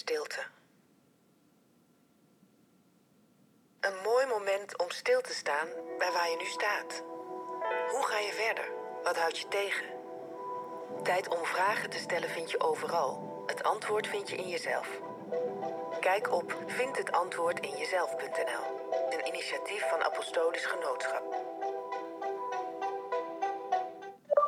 stilte. Een mooi moment om stil te staan bij waar je nu staat. Hoe ga je verder? Wat houdt je tegen? Tijd om vragen te stellen vind je overal. Het antwoord vind je in jezelf. Kijk op vindhetantwoordinjezelf.nl, een initiatief van Apostolisch Genootschap.